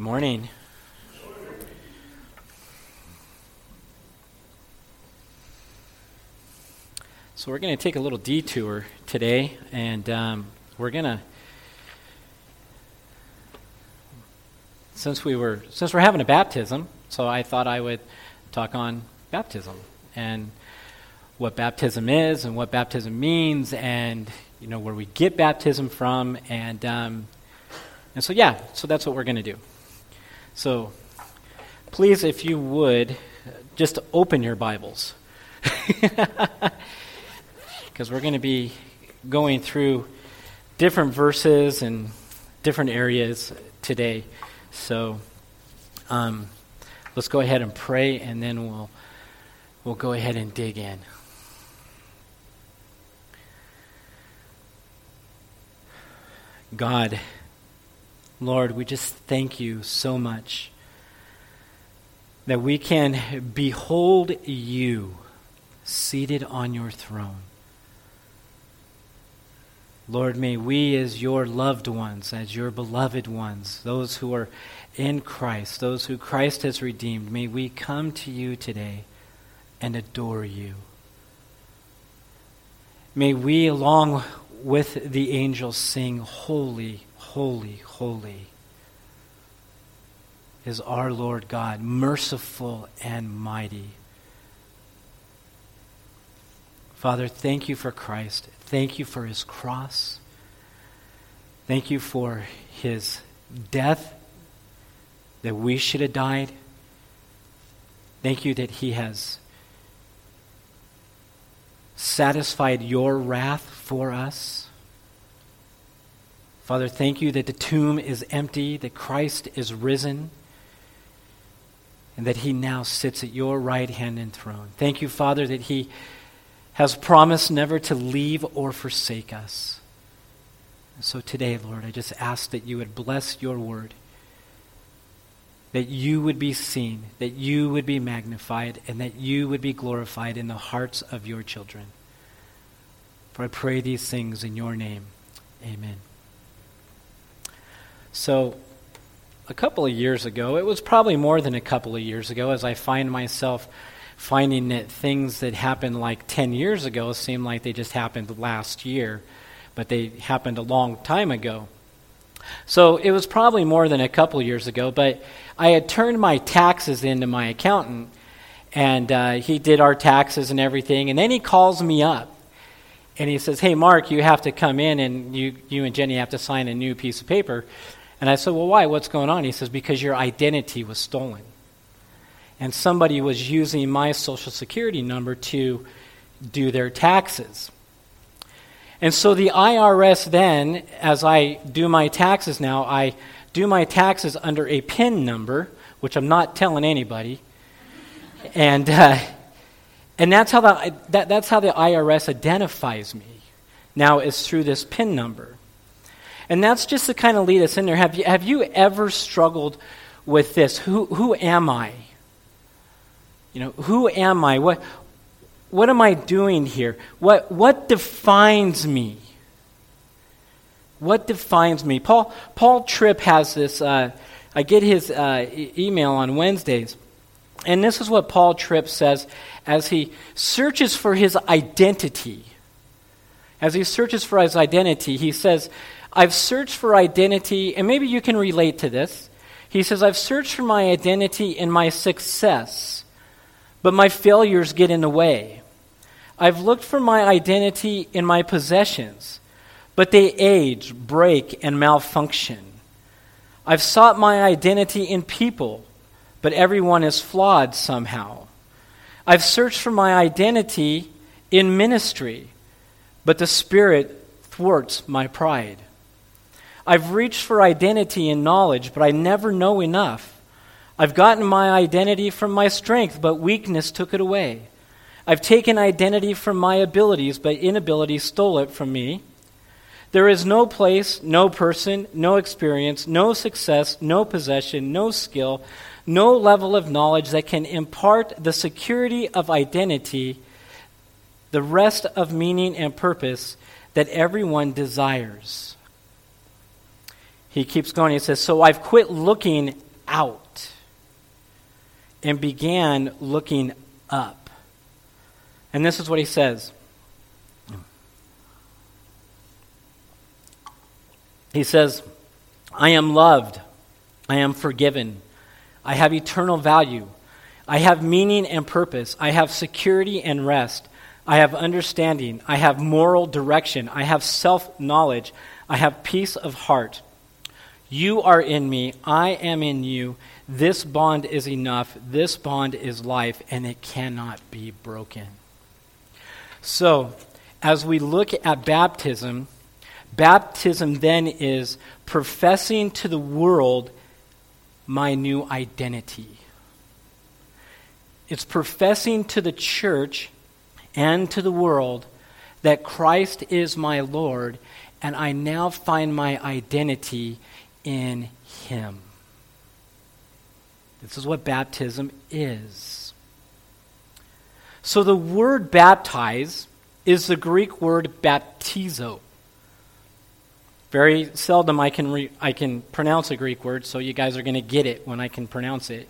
Good morning. So, we're going to take a little detour today, and um, we're going to, since we were, since we're having a baptism, so I thought I would talk on baptism and what baptism is and what baptism means, and you know where we get baptism from, and um, and so yeah, so that's what we're going to do. So, please, if you would, just open your Bibles. Because we're going to be going through different verses and different areas today. So, um, let's go ahead and pray, and then we'll, we'll go ahead and dig in. God, Lord, we just thank you so much that we can behold you seated on your throne. Lord, may we, as your loved ones, as your beloved ones, those who are in Christ, those who Christ has redeemed, may we come to you today and adore you. May we, along with the angels, sing, Holy, holy, holy is our Lord God, merciful and mighty. Father, thank you for Christ. Thank you for his cross. Thank you for his death that we should have died. Thank you that he has satisfied your wrath for us. Father, thank you that the tomb is empty, that Christ is risen, and that he now sits at your right hand and throne. Thank you, Father, that he has promised never to leave or forsake us. And so today, Lord, I just ask that you would bless your word, that you would be seen, that you would be magnified, and that you would be glorified in the hearts of your children. For I pray these things in your name. Amen. So, a couple of years ago, it was probably more than a couple of years ago, as I find myself finding that things that happened like 10 years ago seem like they just happened last year, but they happened a long time ago. So it was probably more than a couple years ago, but I had turned my taxes into my accountant, and uh, he did our taxes and everything, and then he calls me up. And he says, Hey, Mark, you have to come in and you, you and Jenny have to sign a new piece of paper. And I said, Well, why? What's going on? He says, Because your identity was stolen. And somebody was using my social security number to do their taxes. And so the IRS then, as I do my taxes now, I do my taxes under a PIN number, which I'm not telling anybody. And, uh, and that's, how the, that, that's how the IRS identifies me now, is through this PIN number. And that's just to kind of lead us in there. Have you, have you ever struggled with this? Who, who am I? You know, who am I? What, what am I doing here? What, what defines me? What defines me? Paul, Paul Tripp has this. Uh, I get his uh, e- email on Wednesdays. And this is what Paul Tripp says as he searches for his identity. As he searches for his identity, he says, I've searched for identity, and maybe you can relate to this. He says, I've searched for my identity in my success, but my failures get in the way. I've looked for my identity in my possessions, but they age, break, and malfunction. I've sought my identity in people, but everyone is flawed somehow. I've searched for my identity in ministry, but the Spirit thwarts my pride. I've reached for identity in knowledge, but I never know enough. I've gotten my identity from my strength, but weakness took it away. I've taken identity from my abilities, but inability stole it from me. There is no place, no person, no experience, no success, no possession, no skill, no level of knowledge that can impart the security of identity, the rest of meaning and purpose that everyone desires. He keeps going. He says, So I've quit looking out and began looking up. And this is what he says. He says, I am loved. I am forgiven. I have eternal value. I have meaning and purpose. I have security and rest. I have understanding. I have moral direction. I have self knowledge. I have peace of heart. You are in me. I am in you. This bond is enough. This bond is life, and it cannot be broken. So, as we look at baptism, baptism then is professing to the world my new identity. It's professing to the church and to the world that Christ is my Lord, and I now find my identity in Him. This is what baptism is. So the word baptize is the Greek word baptizo. Very seldom I can, re- I can pronounce a Greek word, so you guys are going to get it when I can pronounce it.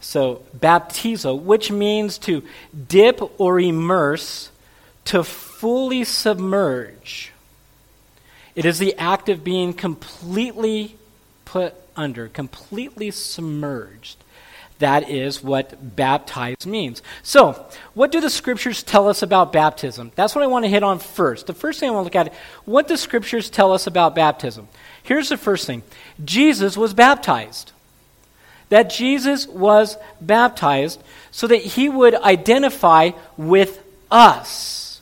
So, baptizo, which means to dip or immerse, to fully submerge. It is the act of being completely put under, completely submerged. That is what baptize means. So, what do the scriptures tell us about baptism? That's what I want to hit on first. The first thing I want to look at, what the scriptures tell us about baptism. Here's the first thing Jesus was baptized. That Jesus was baptized so that he would identify with us.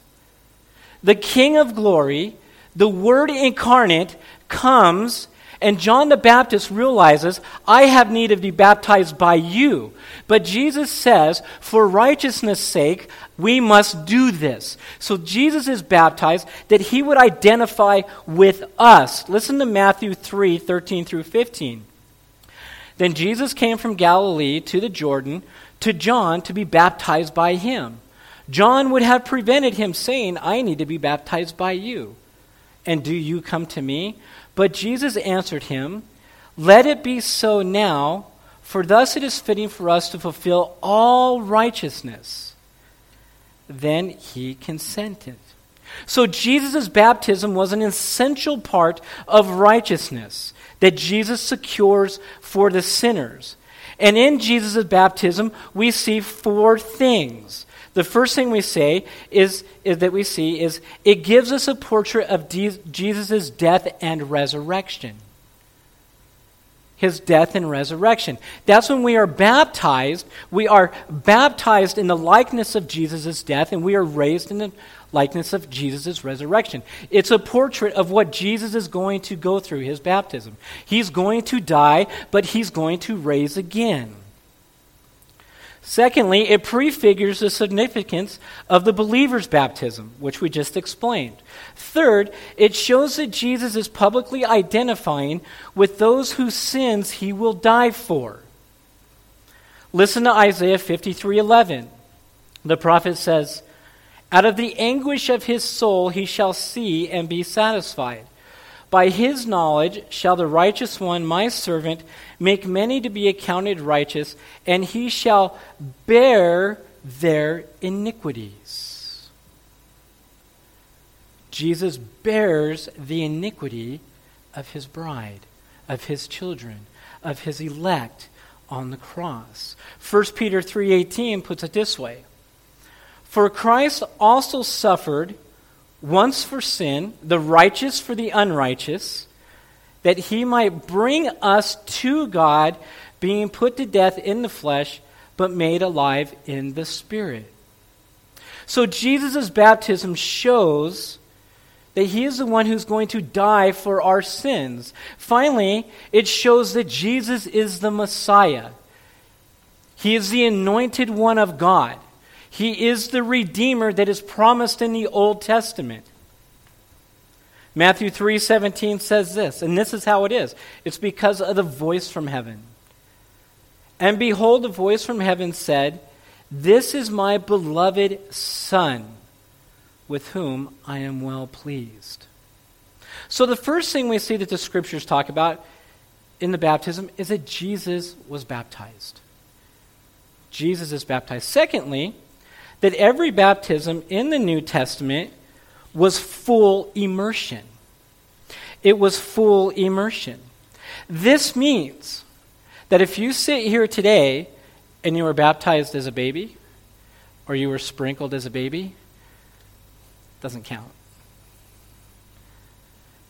The King of glory, the Word incarnate, comes and John the Baptist realizes, I have need to be baptized by you. But Jesus says, for righteousness' sake, we must do this. So Jesus is baptized that he would identify with us. Listen to Matthew 3 13 through 15. Then Jesus came from Galilee to the Jordan to John to be baptized by him. John would have prevented him, saying, I need to be baptized by you. And do you come to me? But Jesus answered him, Let it be so now, for thus it is fitting for us to fulfill all righteousness. Then he consented. So Jesus' baptism was an essential part of righteousness that Jesus secures for the sinners. And in Jesus' baptism, we see four things. The first thing we say is, is that we see is it gives us a portrait of Jesus' death and resurrection. His death and resurrection. That's when we are baptized. We are baptized in the likeness of Jesus' death, and we are raised in the likeness of Jesus' resurrection. It's a portrait of what Jesus is going to go through his baptism. He's going to die, but he's going to raise again. Secondly, it prefigures the significance of the believer's baptism, which we just explained. Third, it shows that Jesus is publicly identifying with those whose sins he will die for. Listen to Isaiah 53:11. The prophet says, "Out of the anguish of his soul he shall see and be satisfied." By his knowledge shall the righteous one, my servant, make many to be accounted righteous, and he shall bear their iniquities. Jesus bears the iniquity of his bride, of his children, of his elect on the cross. 1 Peter 3:18 puts it this way: For Christ also suffered once for sin, the righteous for the unrighteous, that he might bring us to God, being put to death in the flesh, but made alive in the spirit. So Jesus' baptism shows that he is the one who's going to die for our sins. Finally, it shows that Jesus is the Messiah. He is the anointed one of God. He is the Redeemer that is promised in the Old Testament. Matthew 3:17 says this, and this is how it is. It's because of the voice from heaven. And behold, a voice from heaven said, "This is my beloved son, with whom I am well pleased." So the first thing we see that the scriptures talk about in the baptism is that Jesus was baptized. Jesus is baptized. Secondly, that every baptism in the New Testament was full immersion. It was full immersion. This means that if you sit here today and you were baptized as a baby, or you were sprinkled as a baby, doesn't count.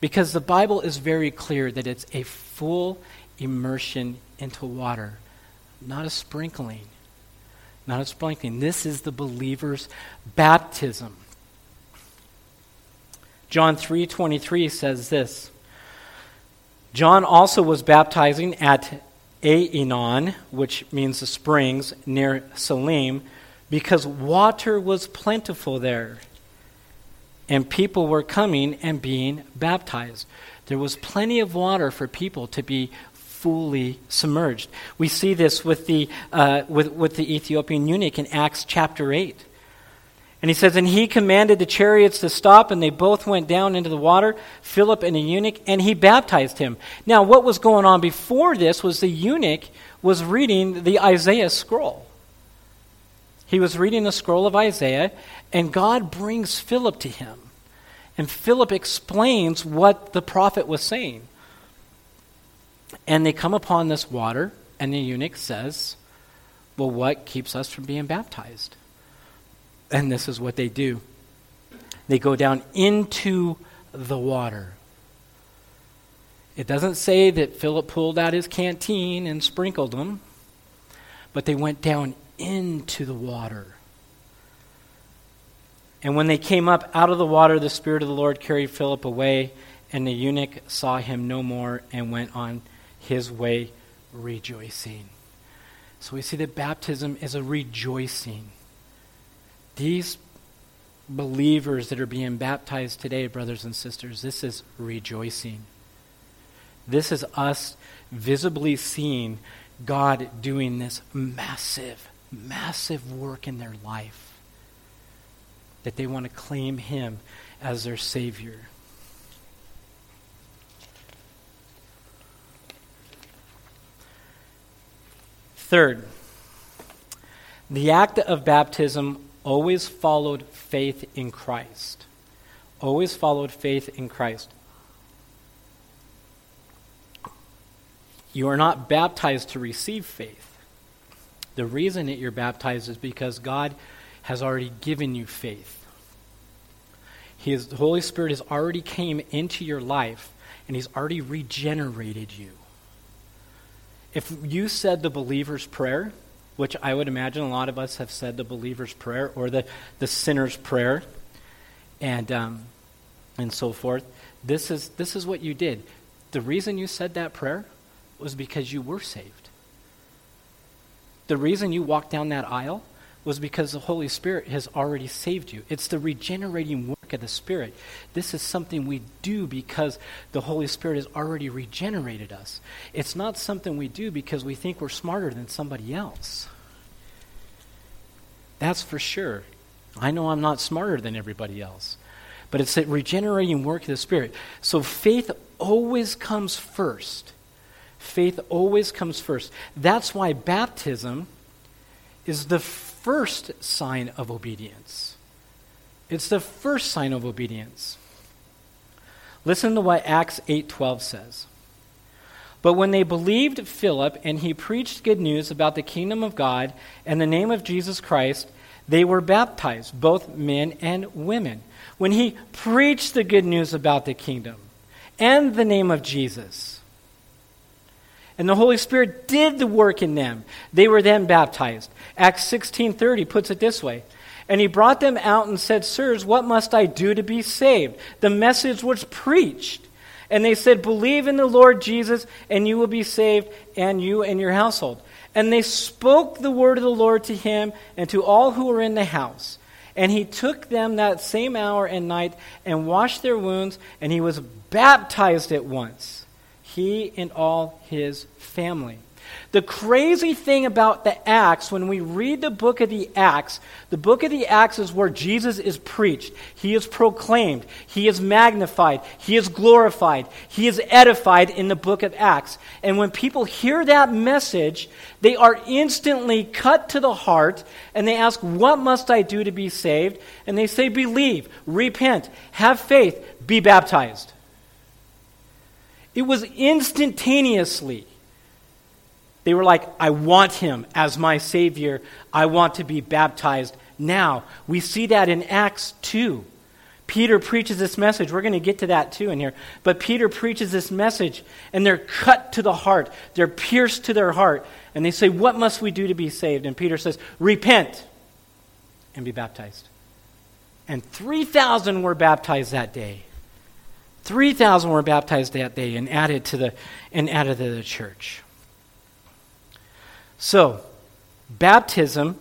Because the Bible is very clear that it's a full immersion into water, not a sprinkling. Not a sprinkling. This is the believer's baptism. John 3:23 says this. John also was baptizing at Aenon, which means the springs near Salim, because water was plentiful there. And people were coming and being baptized. There was plenty of water for people to be fully submerged. We see this with the, uh, with, with the Ethiopian eunuch in Acts chapter 8. And he says, And he commanded the chariots to stop, and they both went down into the water, Philip and the eunuch, and he baptized him. Now, what was going on before this was the eunuch was reading the Isaiah scroll. He was reading the scroll of Isaiah, and God brings Philip to him. And Philip explains what the prophet was saying. And they come upon this water, and the eunuch says, Well, what keeps us from being baptized? And this is what they do they go down into the water. It doesn't say that Philip pulled out his canteen and sprinkled them, but they went down into the water. And when they came up out of the water, the Spirit of the Lord carried Philip away, and the eunuch saw him no more and went on his way rejoicing. So we see that baptism is a rejoicing. These believers that are being baptized today, brothers and sisters, this is rejoicing. This is us visibly seeing God doing this massive, massive work in their life. That they want to claim Him as their Savior. Third, the act of baptism always followed faith in Christ. Always followed faith in Christ. You are not baptized to receive faith. The reason that you're baptized is because God has already given you faith. His, the Holy Spirit has already came into your life and he's already regenerated you. If you said the believer's prayer, which I would imagine a lot of us have said the believer's prayer or the, the sinner's prayer, and, um, and so forth, this is, this is what you did. The reason you said that prayer was because you were saved. The reason you walked down that aisle was because the Holy Spirit has already saved you. It's the regenerating work of the Spirit. This is something we do because the Holy Spirit has already regenerated us. It's not something we do because we think we're smarter than somebody else. That's for sure. I know I'm not smarter than everybody else. But it's the regenerating work of the Spirit. So faith always comes first. Faith always comes first. That's why baptism is the first sign of obedience. It's the first sign of obedience. Listen to what Acts 8:12 says. But when they believed Philip and he preached good news about the kingdom of God and the name of Jesus Christ, they were baptized, both men and women. When he preached the good news about the kingdom and the name of Jesus, and the Holy Spirit did the work in them. They were then baptized. Acts 16:30 puts it this way. And he brought them out and said, Sirs, what must I do to be saved? The message was preached. And they said, Believe in the Lord Jesus, and you will be saved, and you and your household. And they spoke the word of the Lord to him and to all who were in the house. And he took them that same hour and night and washed their wounds, and he was baptized at once he and all his family. The crazy thing about the Acts, when we read the book of the Acts, the book of the Acts is where Jesus is preached. He is proclaimed. He is magnified. He is glorified. He is edified in the book of Acts. And when people hear that message, they are instantly cut to the heart and they ask, What must I do to be saved? And they say, Believe, repent, have faith, be baptized. It was instantaneously they were like, I want him as my Savior. I want to be baptized now. We see that in Acts 2. Peter preaches this message. We're going to get to that too in here. But Peter preaches this message, and they're cut to the heart. They're pierced to their heart. And they say, What must we do to be saved? And Peter says, Repent and be baptized. And 3,000 were baptized that day. 3,000 were baptized that day and added to the, and added to the church. So, baptism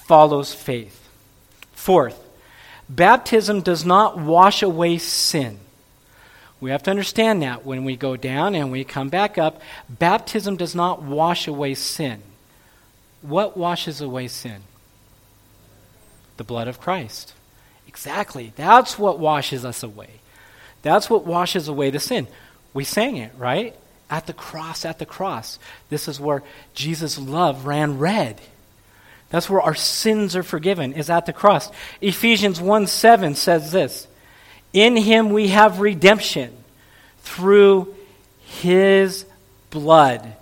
follows faith. Fourth, baptism does not wash away sin. We have to understand that when we go down and we come back up, baptism does not wash away sin. What washes away sin? The blood of Christ. Exactly. That's what washes us away. That's what washes away the sin. We sang it, right? At the cross, at the cross. This is where Jesus' love ran red. That's where our sins are forgiven, is at the cross. Ephesians 1 7 says this In him we have redemption through his blood,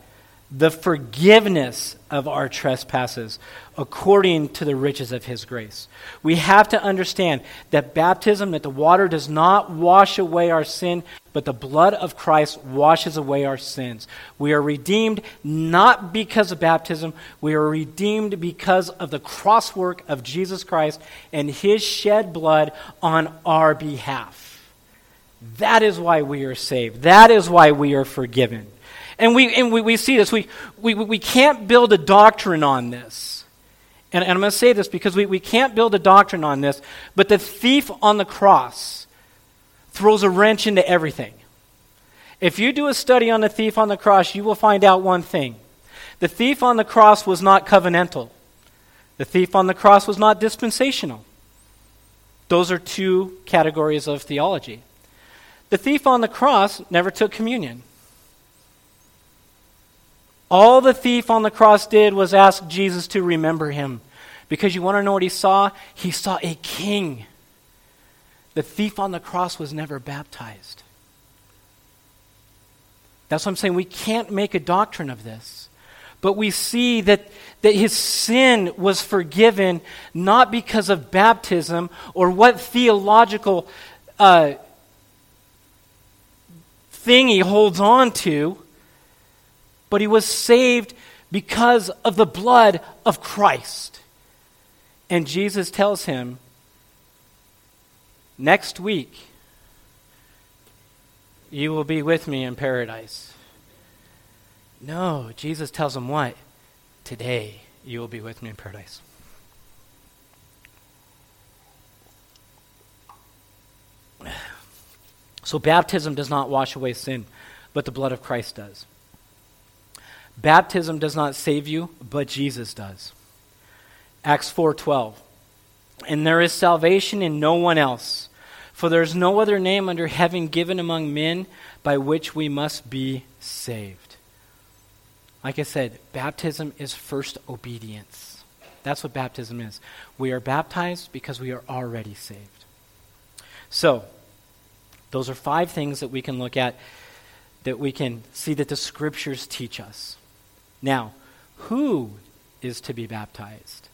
the forgiveness of our trespasses according to the riches of his grace. We have to understand that baptism, that the water does not wash away our sin, but the blood of Christ washes away our sins. We are redeemed not because of baptism, we are redeemed because of the cross work of Jesus Christ and his shed blood on our behalf. That is why we are saved. That is why we are forgiven. And we, and we, we see this. We, we, we can't build a doctrine on this. And, and I'm going to say this because we, we can't build a doctrine on this, but the thief on the cross throws a wrench into everything. If you do a study on the thief on the cross, you will find out one thing. The thief on the cross was not covenantal. The thief on the cross was not dispensational. Those are two categories of theology. The thief on the cross never took communion. All the thief on the cross did was ask Jesus to remember him. Because you want to know what he saw? He saw a king. The thief on the cross was never baptized. That's what I'm saying. We can't make a doctrine of this. But we see that, that his sin was forgiven not because of baptism or what theological uh, thing he holds on to, but he was saved because of the blood of Christ. And Jesus tells him, next week, you will be with me in paradise. No, Jesus tells him what? Today, you will be with me in paradise. So, baptism does not wash away sin, but the blood of Christ does. Baptism does not save you, but Jesus does. Acts 4:12. And there is salvation in no one else, for there is no other name under heaven given among men by which we must be saved. Like I said, baptism is first obedience. That's what baptism is. We are baptized because we are already saved. So, those are five things that we can look at that we can see that the scriptures teach us. Now, who is to be baptized?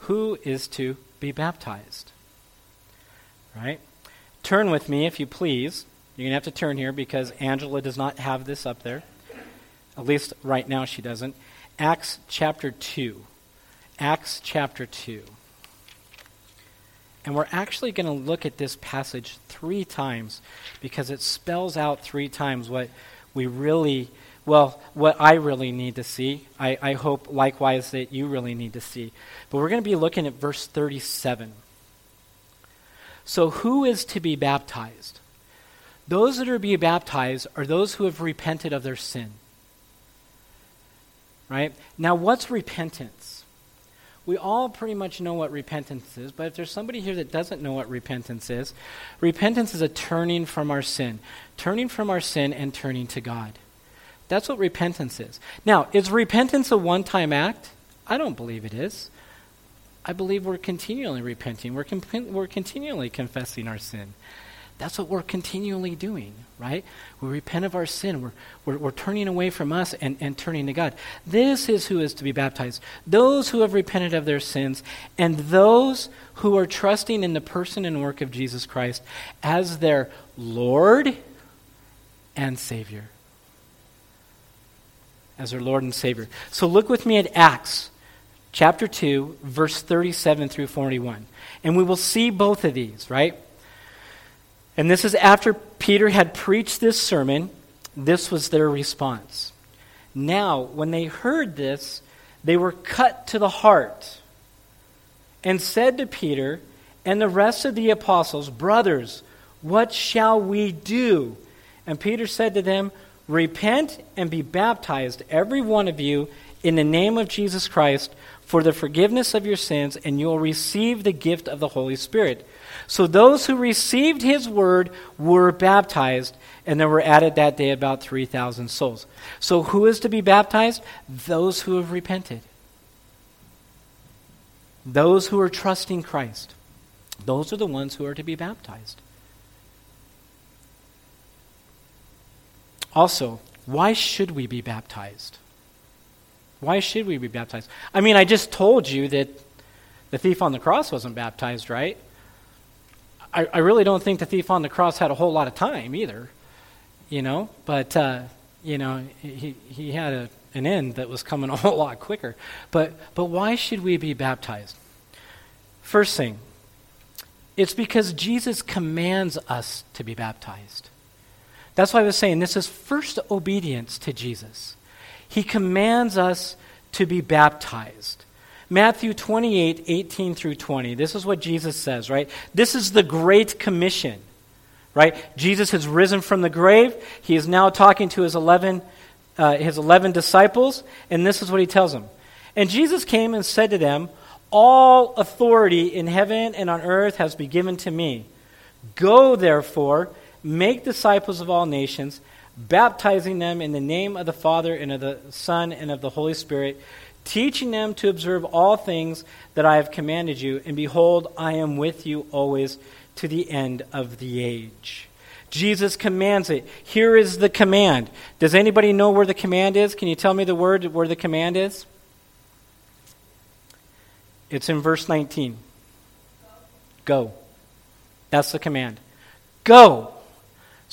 Who is to be baptized? Right? Turn with me, if you please. You're going to have to turn here because Angela does not have this up there. At least right now she doesn't. Acts chapter 2. Acts chapter 2. And we're actually going to look at this passage three times because it spells out three times what we really well, what I really need to see. I, I hope likewise that you really need to see. But we're going to be looking at verse 37. So, who is to be baptized? Those that are to be baptized are those who have repented of their sin. right? Now, what's repentance? We all pretty much know what repentance is, but if there's somebody here that doesn't know what repentance is, repentance is a turning from our sin, turning from our sin and turning to God. That's what repentance is. Now, is repentance a one time act? I don't believe it is. I believe we're continually repenting. We're, comp- we're continually confessing our sin. That's what we're continually doing, right? We repent of our sin. We're, we're, we're, turning away from us and, and turning to God. This is who is to be baptized those who have repented of their sins and those who are trusting in the person and work of Jesus Christ as their Lord and Savior. As their Lord and Savior. So look with me at Acts chapter 2, verse 37 through 41. And we will see both of these, right? And this is after Peter had preached this sermon. This was their response. Now, when they heard this, they were cut to the heart and said to Peter and the rest of the apostles, Brothers, what shall we do? And Peter said to them, Repent and be baptized, every one of you, in the name of Jesus Christ, for the forgiveness of your sins, and you will receive the gift of the Holy Spirit. So those who received his word were baptized, and there were added that day about 3,000 souls. So who is to be baptized? Those who have repented. Those who are trusting Christ. Those are the ones who are to be baptized. Also, why should we be baptized? Why should we be baptized? I mean, I just told you that the thief on the cross wasn't baptized, right? I, I really don't think the thief on the cross had a whole lot of time either, you know, but, uh, you know, he, he had a, an end that was coming a whole lot quicker. But, but why should we be baptized? First thing, it's because Jesus commands us to be baptized. That's why I was saying this is first obedience to Jesus. He commands us to be baptized. Matthew 28, 18 through 20. This is what Jesus says, right? This is the Great Commission, right? Jesus has risen from the grave. He is now talking to his 11, uh, his 11 disciples, and this is what he tells them. And Jesus came and said to them, All authority in heaven and on earth has been given to me. Go, therefore, make disciples of all nations, baptizing them in the name of the Father and of the Son and of the Holy Spirit teaching them to observe all things that I have commanded you, and behold, I am with you always to the end of the age. Jesus commands it. Here is the command. Does anybody know where the command is? Can you tell me the word where the command is? It's in verse 19. Go. That's the command. Go.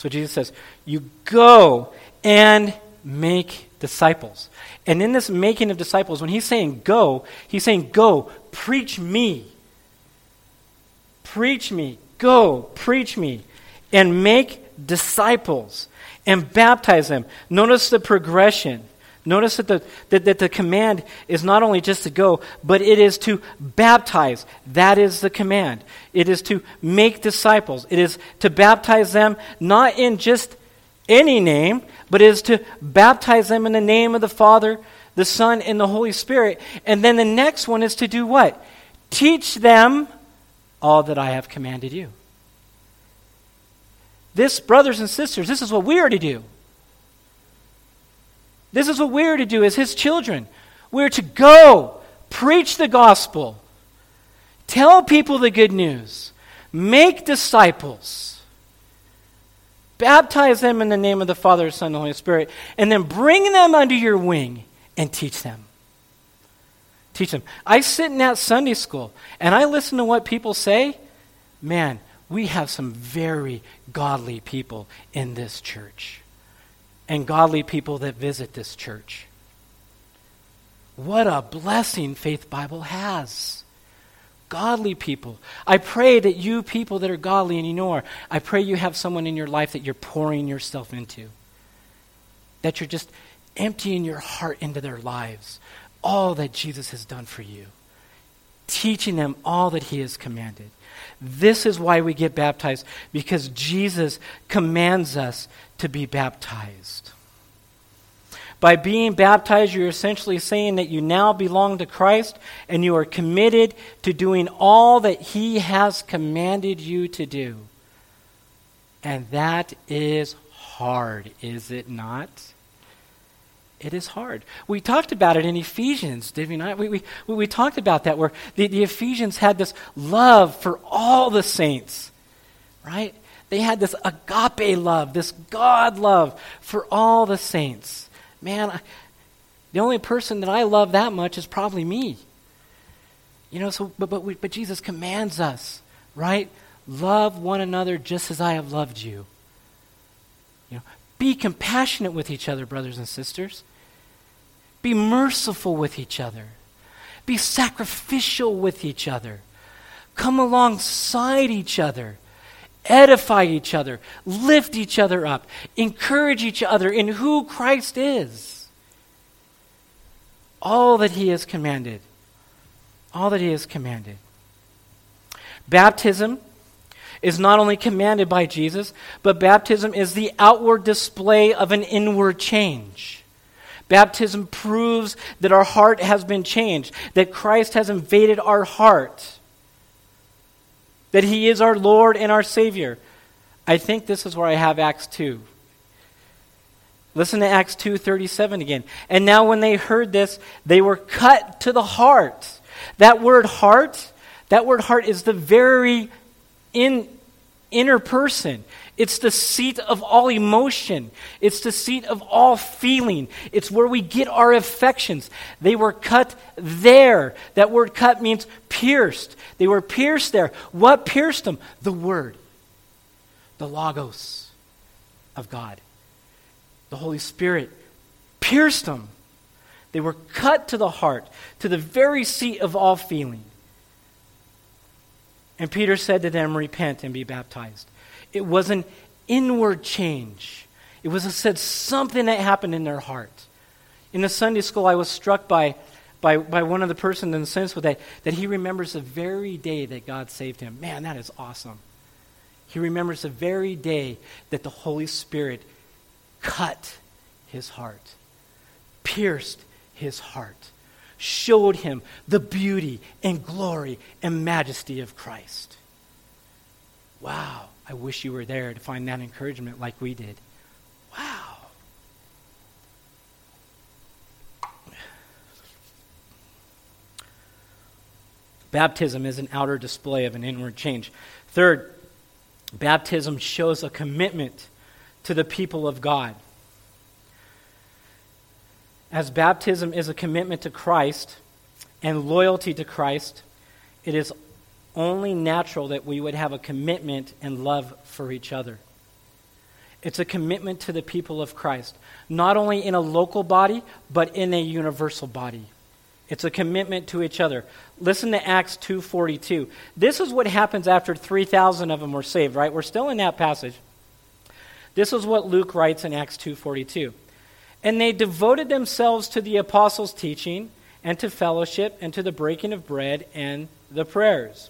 So Jesus says, You go and make disciples. And in this making of disciples, when he's saying go, he's saying go, preach me. Preach me. Go, preach me. And make disciples and baptize them. Notice the progression. Notice that the, that, that the command is not only just to go, but it is to baptize. That is the command. It is to make disciples. It is to baptize them not in just any name, but is to baptize them in the name of the Father, the Son, and the Holy Spirit. And then the next one is to do what? Teach them all that I have commanded you. This, brothers and sisters, this is what we are to do. This is what we are to do as his children. We're to go, preach the gospel, tell people the good news, make disciples baptize them in the name of the Father, Son, and the Holy Spirit, and then bring them under your wing and teach them. Teach them. I sit in that Sunday school and I listen to what people say. Man, we have some very godly people in this church and godly people that visit this church. What a blessing Faith Bible has godly people. I pray that you people that are godly and you know are, I pray you have someone in your life that you're pouring yourself into. That you're just emptying your heart into their lives. All that Jesus has done for you. Teaching them all that he has commanded. This is why we get baptized, because Jesus commands us to be baptized. By being baptized, you're essentially saying that you now belong to Christ and you are committed to doing all that He has commanded you to do. And that is hard, is it not? It is hard. We talked about it in Ephesians, did we not? We, we, we talked about that, where the, the Ephesians had this love for all the saints, right? They had this agape love, this God love for all the saints. Man, I, the only person that I love that much is probably me. You know, so, but, but, we, but Jesus commands us, right? Love one another just as I have loved you. You know, be compassionate with each other, brothers and sisters. Be merciful with each other. Be sacrificial with each other. Come alongside each other. Edify each other. Lift each other up. Encourage each other in who Christ is. All that He has commanded. All that He has commanded. Baptism is not only commanded by Jesus, but baptism is the outward display of an inward change. Baptism proves that our heart has been changed, that Christ has invaded our heart, that he is our Lord and our Savior. I think this is where I have Acts 2. Listen to Acts 2:37 again. And now when they heard this, they were cut to the heart. That word heart, that word heart is the very in, inner person. It's the seat of all emotion. It's the seat of all feeling. It's where we get our affections. They were cut there. That word cut means pierced. They were pierced there. What pierced them? The Word, the Logos of God. The Holy Spirit pierced them. They were cut to the heart, to the very seat of all feeling. And Peter said to them, Repent and be baptized. It was an inward change. It was a, said something that happened in their heart. In the Sunday school, I was struck by, by, by one of the persons in the sense with that, that he remembers the very day that God saved him. Man, that is awesome. He remembers the very day that the Holy Spirit cut his heart, pierced his heart, showed him the beauty and glory and majesty of Christ. Wow. I wish you were there to find that encouragement like we did. Wow. Baptism is an outer display of an inward change. Third, baptism shows a commitment to the people of God. As baptism is a commitment to Christ and loyalty to Christ, it is only natural that we would have a commitment and love for each other. It's a commitment to the people of Christ, not only in a local body, but in a universal body. It's a commitment to each other. Listen to Acts 2:42. This is what happens after 3,000 of them were saved, right? We're still in that passage. This is what Luke writes in Acts 2:42. And they devoted themselves to the apostles' teaching and to fellowship and to the breaking of bread and the prayers.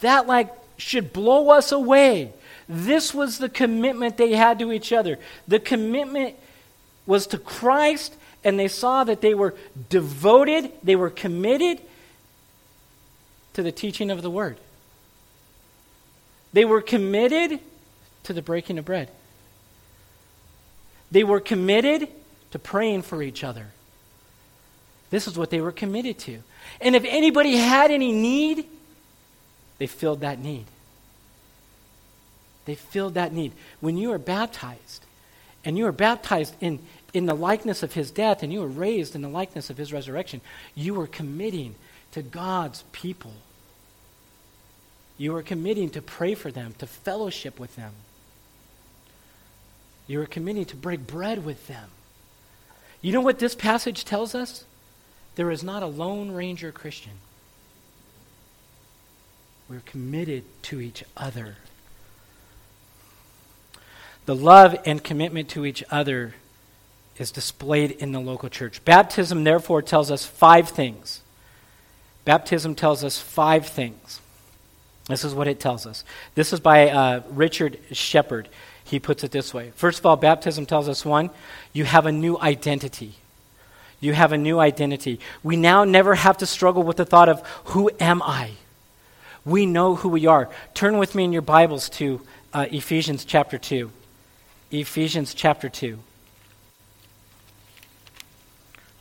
That like should blow us away. This was the commitment they had to each other. The commitment was to Christ, and they saw that they were devoted, they were committed to the teaching of the word. They were committed to the breaking of bread. They were committed to praying for each other. This is what they were committed to. And if anybody had any need, they filled that need. They filled that need. When you are baptized, and you are baptized in, in the likeness of his death, and you are raised in the likeness of his resurrection, you are committing to God's people. You are committing to pray for them, to fellowship with them. You are committing to break bread with them. You know what this passage tells us? There is not a Lone Ranger Christian. We're committed to each other. The love and commitment to each other is displayed in the local church. Baptism, therefore, tells us five things. Baptism tells us five things. This is what it tells us. This is by uh, Richard Shepard. He puts it this way First of all, baptism tells us one, you have a new identity. You have a new identity. We now never have to struggle with the thought of, who am I? We know who we are. Turn with me in your Bibles to uh, Ephesians chapter 2. Ephesians chapter 2.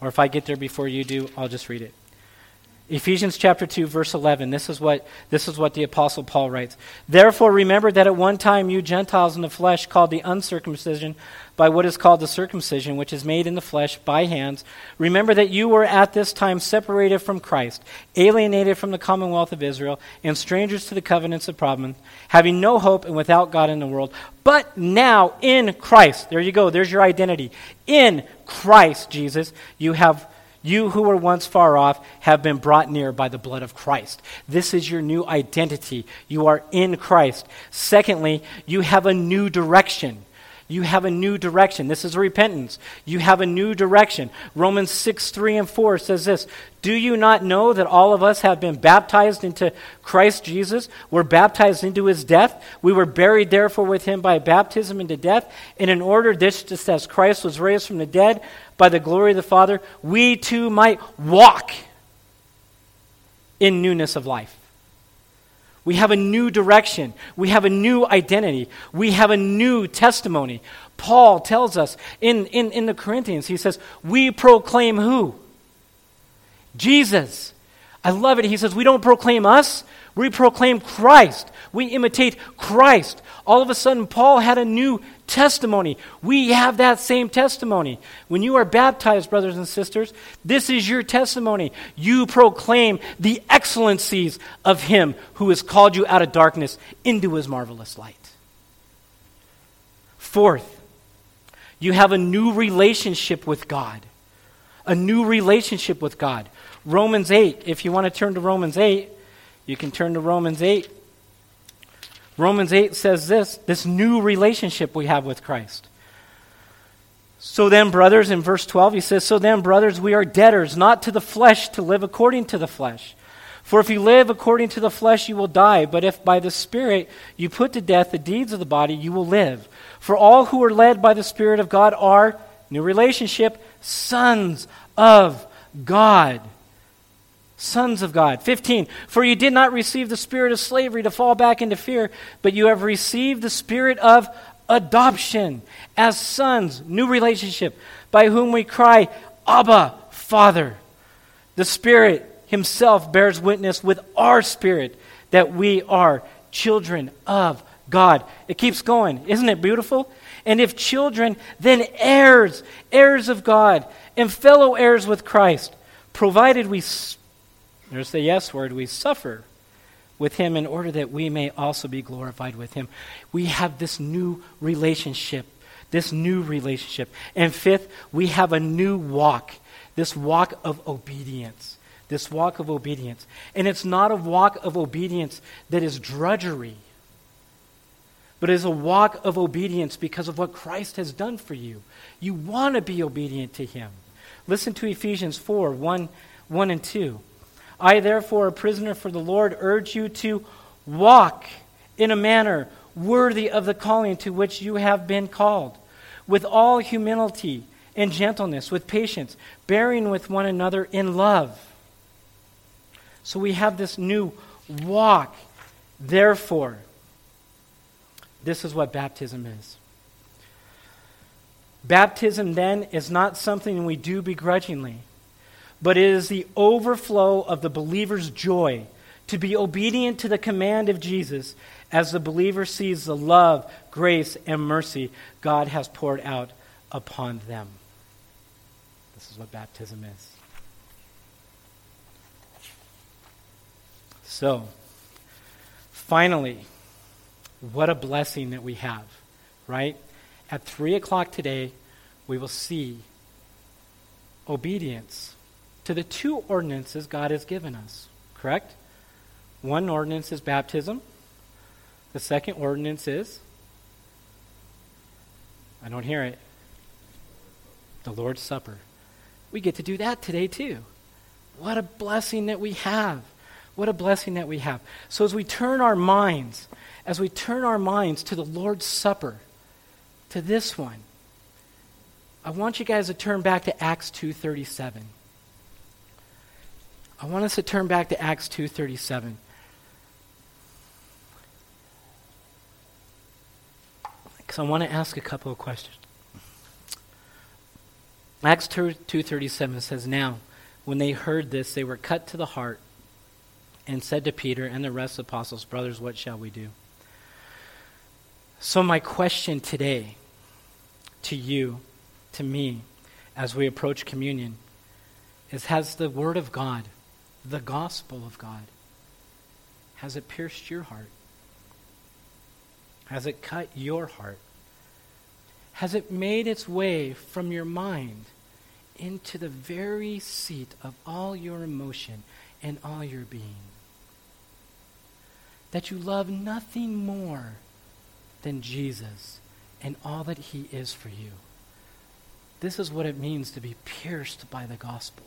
Or if I get there before you do, I'll just read it. Ephesians chapter 2 verse 11 this is what this is what the apostle Paul writes. Therefore remember that at one time you Gentiles in the flesh called the uncircumcision by what is called the circumcision which is made in the flesh by hands. Remember that you were at this time separated from Christ alienated from the commonwealth of Israel and strangers to the covenants of promise having no hope and without God in the world. But now in Christ there you go there's your identity. In Christ Jesus you have you who were once far off have been brought near by the blood of Christ. This is your new identity. You are in Christ. Secondly, you have a new direction. You have a new direction. This is repentance. You have a new direction. Romans 6, 3 and 4 says this Do you not know that all of us have been baptized into Christ Jesus? We're baptized into his death. We were buried, therefore, with him by baptism into death. And in order, this just as Christ was raised from the dead by the glory of the Father, we too might walk in newness of life. We have a new direction. We have a new identity. We have a new testimony. Paul tells us in, in, in the Corinthians, he says, We proclaim who? Jesus. I love it. He says, We don't proclaim us, we proclaim Christ. We imitate Christ. All of a sudden, Paul had a new testimony. We have that same testimony. When you are baptized, brothers and sisters, this is your testimony. You proclaim the excellencies of Him who has called you out of darkness into His marvelous light. Fourth, you have a new relationship with God. A new relationship with God. Romans 8, if you want to turn to Romans 8, you can turn to Romans 8. Romans 8 says this this new relationship we have with Christ. So then, brothers, in verse 12, he says, So then, brothers, we are debtors, not to the flesh, to live according to the flesh. For if you live according to the flesh, you will die. But if by the Spirit you put to death the deeds of the body, you will live. For all who are led by the Spirit of God are, new relationship, sons of God sons of God. 15, for you did not receive the spirit of slavery to fall back into fear, but you have received the spirit of adoption as sons, new relationship, by whom we cry, Abba, Father. The Spirit Himself bears witness with our spirit that we are children of God. It keeps going. Isn't it beautiful? And if children, then heirs, heirs of God, and fellow heirs with Christ, provided we there's the yes word. We suffer with him in order that we may also be glorified with him. We have this new relationship. This new relationship. And fifth, we have a new walk. This walk of obedience. This walk of obedience. And it's not a walk of obedience that is drudgery, but is a walk of obedience because of what Christ has done for you. You want to be obedient to him. Listen to Ephesians 4 1, 1 and 2. I, therefore, a prisoner for the Lord, urge you to walk in a manner worthy of the calling to which you have been called, with all humility and gentleness, with patience, bearing with one another in love. So we have this new walk. Therefore, this is what baptism is. Baptism, then, is not something we do begrudgingly but it is the overflow of the believer's joy to be obedient to the command of Jesus as the believer sees the love, grace, and mercy God has poured out upon them. This is what baptism is. So, finally, what a blessing that we have, right? At 3 o'clock today, we will see obedience to the two ordinances God has given us. Correct? One ordinance is baptism. The second ordinance is I don't hear it. The Lord's Supper. We get to do that today too. What a blessing that we have. What a blessing that we have. So as we turn our minds, as we turn our minds to the Lord's Supper, to this one, I want you guys to turn back to Acts 2:37. I want us to turn back to Acts 2:37. Cuz I want to ask a couple of questions. Acts 2:37 says now when they heard this they were cut to the heart and said to Peter and the rest of the apostles brothers what shall we do? So my question today to you to me as we approach communion is Has the Word of God, the gospel of God, has it pierced your heart? Has it cut your heart? Has it made its way from your mind into the very seat of all your emotion and all your being? That you love nothing more than Jesus and all that he is for you. This is what it means to be pierced by the gospel.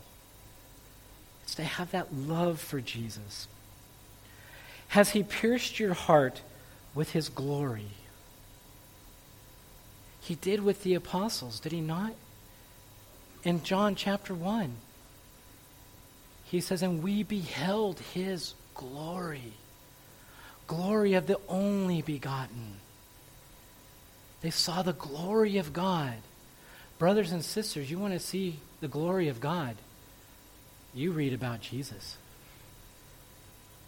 It's to have that love for Jesus. Has he pierced your heart with his glory? He did with the apostles, did he not? In John chapter 1, he says, And we beheld his glory, glory of the only begotten. They saw the glory of God. Brothers and sisters, you want to see the glory of God, you read about Jesus.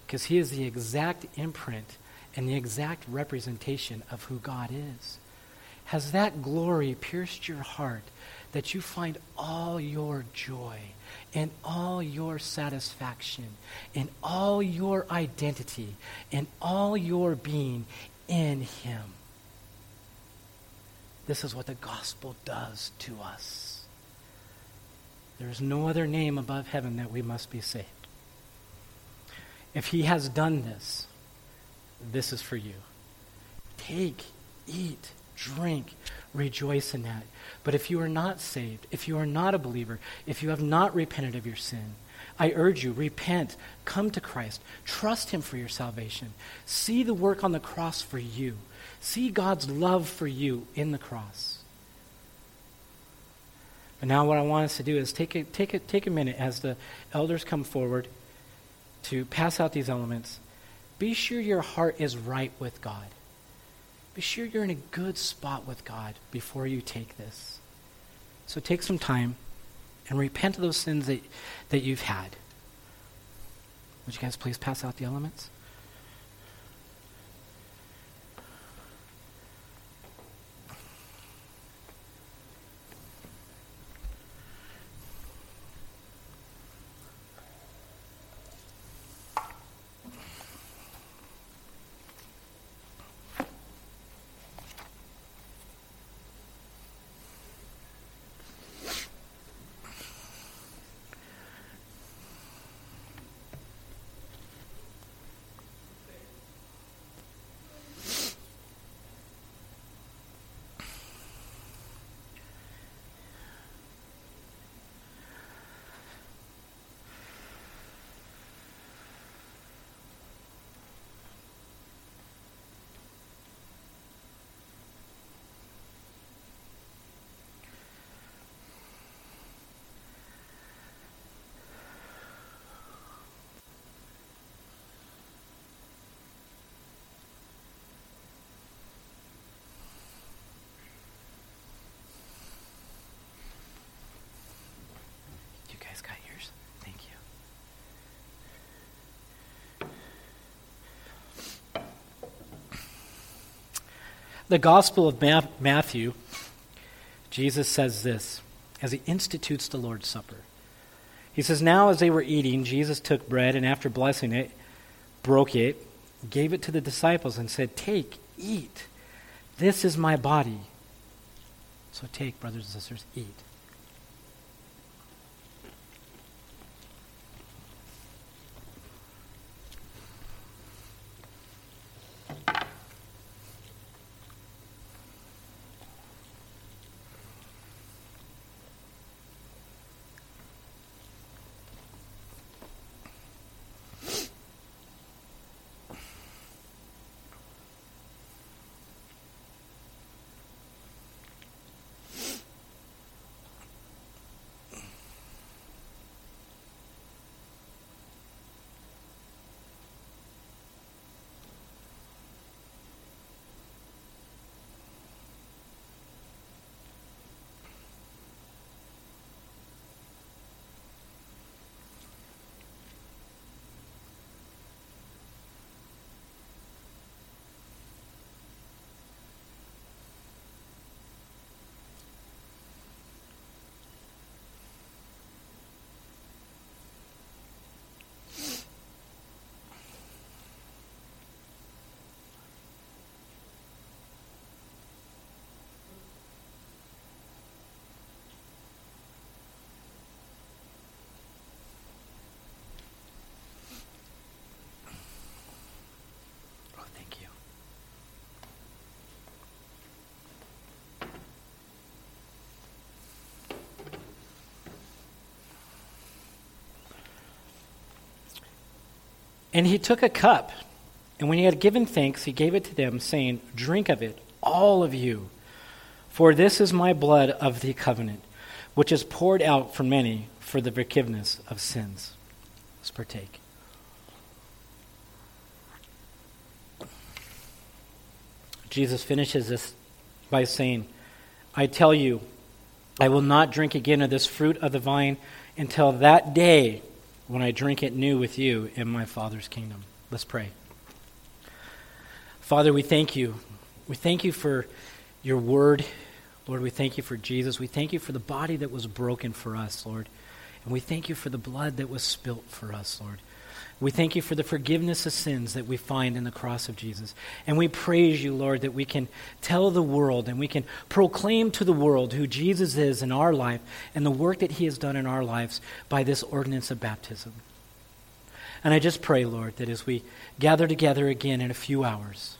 Because he is the exact imprint and the exact representation of who God is. Has that glory pierced your heart that you find all your joy and all your satisfaction and all your identity and all your being in him? This is what the gospel does to us. There is no other name above heaven that we must be saved. If he has done this, this is for you. Take, eat, drink, rejoice in that. But if you are not saved, if you are not a believer, if you have not repented of your sin, I urge you, repent, come to Christ, trust him for your salvation. See the work on the cross for you. See God's love for you in the cross. But now, what I want us to do is take a, take a, take a minute as the elders come forward to pass out these elements. Be sure your heart is right with God. Be sure you're in a good spot with God before you take this. So take some time and repent of those sins that, that you've had. Would you guys please pass out the elements? The Gospel of Matthew, Jesus says this as he institutes the Lord's Supper. He says, Now as they were eating, Jesus took bread and after blessing it, broke it, gave it to the disciples, and said, Take, eat. This is my body. So take, brothers and sisters, eat. And he took a cup, and when he had given thanks, he gave it to them, saying, Drink of it, all of you, for this is my blood of the covenant, which is poured out for many for the forgiveness of sins. Let's partake. Jesus finishes this by saying, I tell you, I will not drink again of this fruit of the vine until that day when I drink it new with you in my Father's kingdom. Let's pray. Father, we thank you. We thank you for your word. Lord, we thank you for Jesus. We thank you for the body that was broken for us, Lord. And we thank you for the blood that was spilt for us, Lord. We thank you for the forgiveness of sins that we find in the cross of Jesus. And we praise you, Lord, that we can tell the world and we can proclaim to the world who Jesus is in our life and the work that he has done in our lives by this ordinance of baptism. And I just pray, Lord, that as we gather together again in a few hours,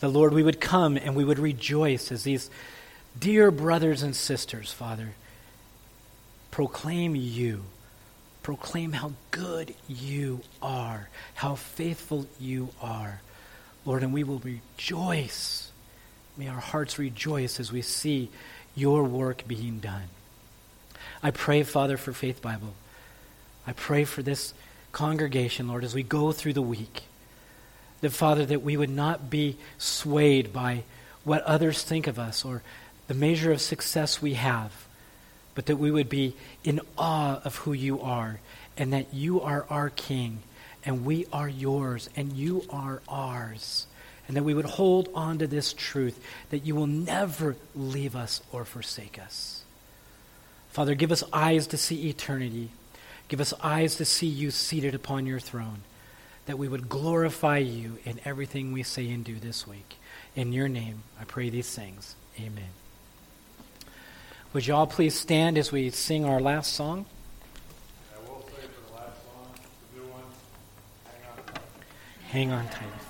the Lord, we would come and we would rejoice as these dear brothers and sisters, Father, proclaim you proclaim how good you are, how faithful you are. Lord, and we will rejoice. May our hearts rejoice as we see your work being done. I pray, Father, for Faith Bible. I pray for this congregation, Lord, as we go through the week. That, Father, that we would not be swayed by what others think of us or the measure of success we have but that we would be in awe of who you are and that you are our King and we are yours and you are ours. And that we would hold on to this truth that you will never leave us or forsake us. Father, give us eyes to see eternity. Give us eyes to see you seated upon your throne. That we would glorify you in everything we say and do this week. In your name, I pray these things. Amen. Would you all please stand as we sing our last song? I will say for the last song, the new one, hang on. Hang on tight.